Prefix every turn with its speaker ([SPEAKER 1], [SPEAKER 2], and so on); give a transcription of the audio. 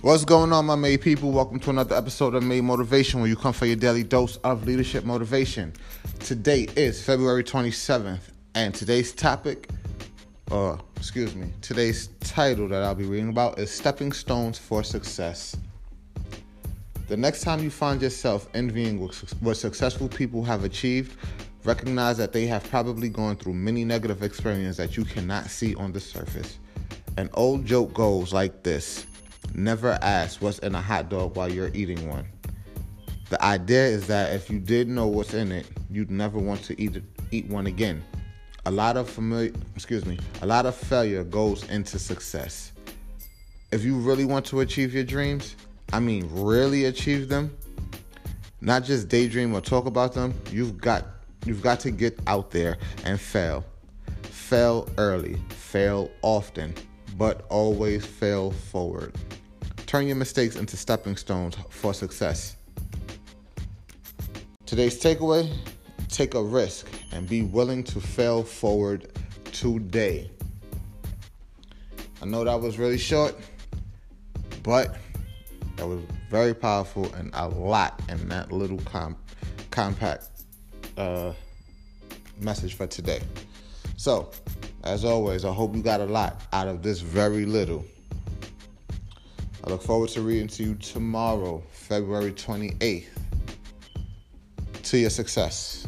[SPEAKER 1] What's going on, my Made people? Welcome to another episode of Made Motivation, where you come for your daily dose of leadership motivation. Today is February 27th, and today's topic, or uh, excuse me, today's title that I'll be reading about is Stepping Stones for Success. The next time you find yourself envying what successful people have achieved, recognize that they have probably gone through many negative experiences that you cannot see on the surface. An old joke goes like this Never ask what's in a hot dog while you're eating one. The idea is that if you did know what's in it, you'd never want to eat eat one again. A lot of familiar, excuse me, a lot of failure goes into success. If you really want to achieve your dreams, I mean really achieve them, not just daydream or talk about them, you've got you've got to get out there and fail. Fail early, fail often, but always fail forward. Turn your mistakes into stepping stones for success. Today's takeaway take a risk and be willing to fail forward today. I know that was really short, but that was very powerful and a lot in that little com- compact uh, message for today. So, as always, I hope you got a lot out of this very little. I look forward to reading to you tomorrow, February 28th. To your success.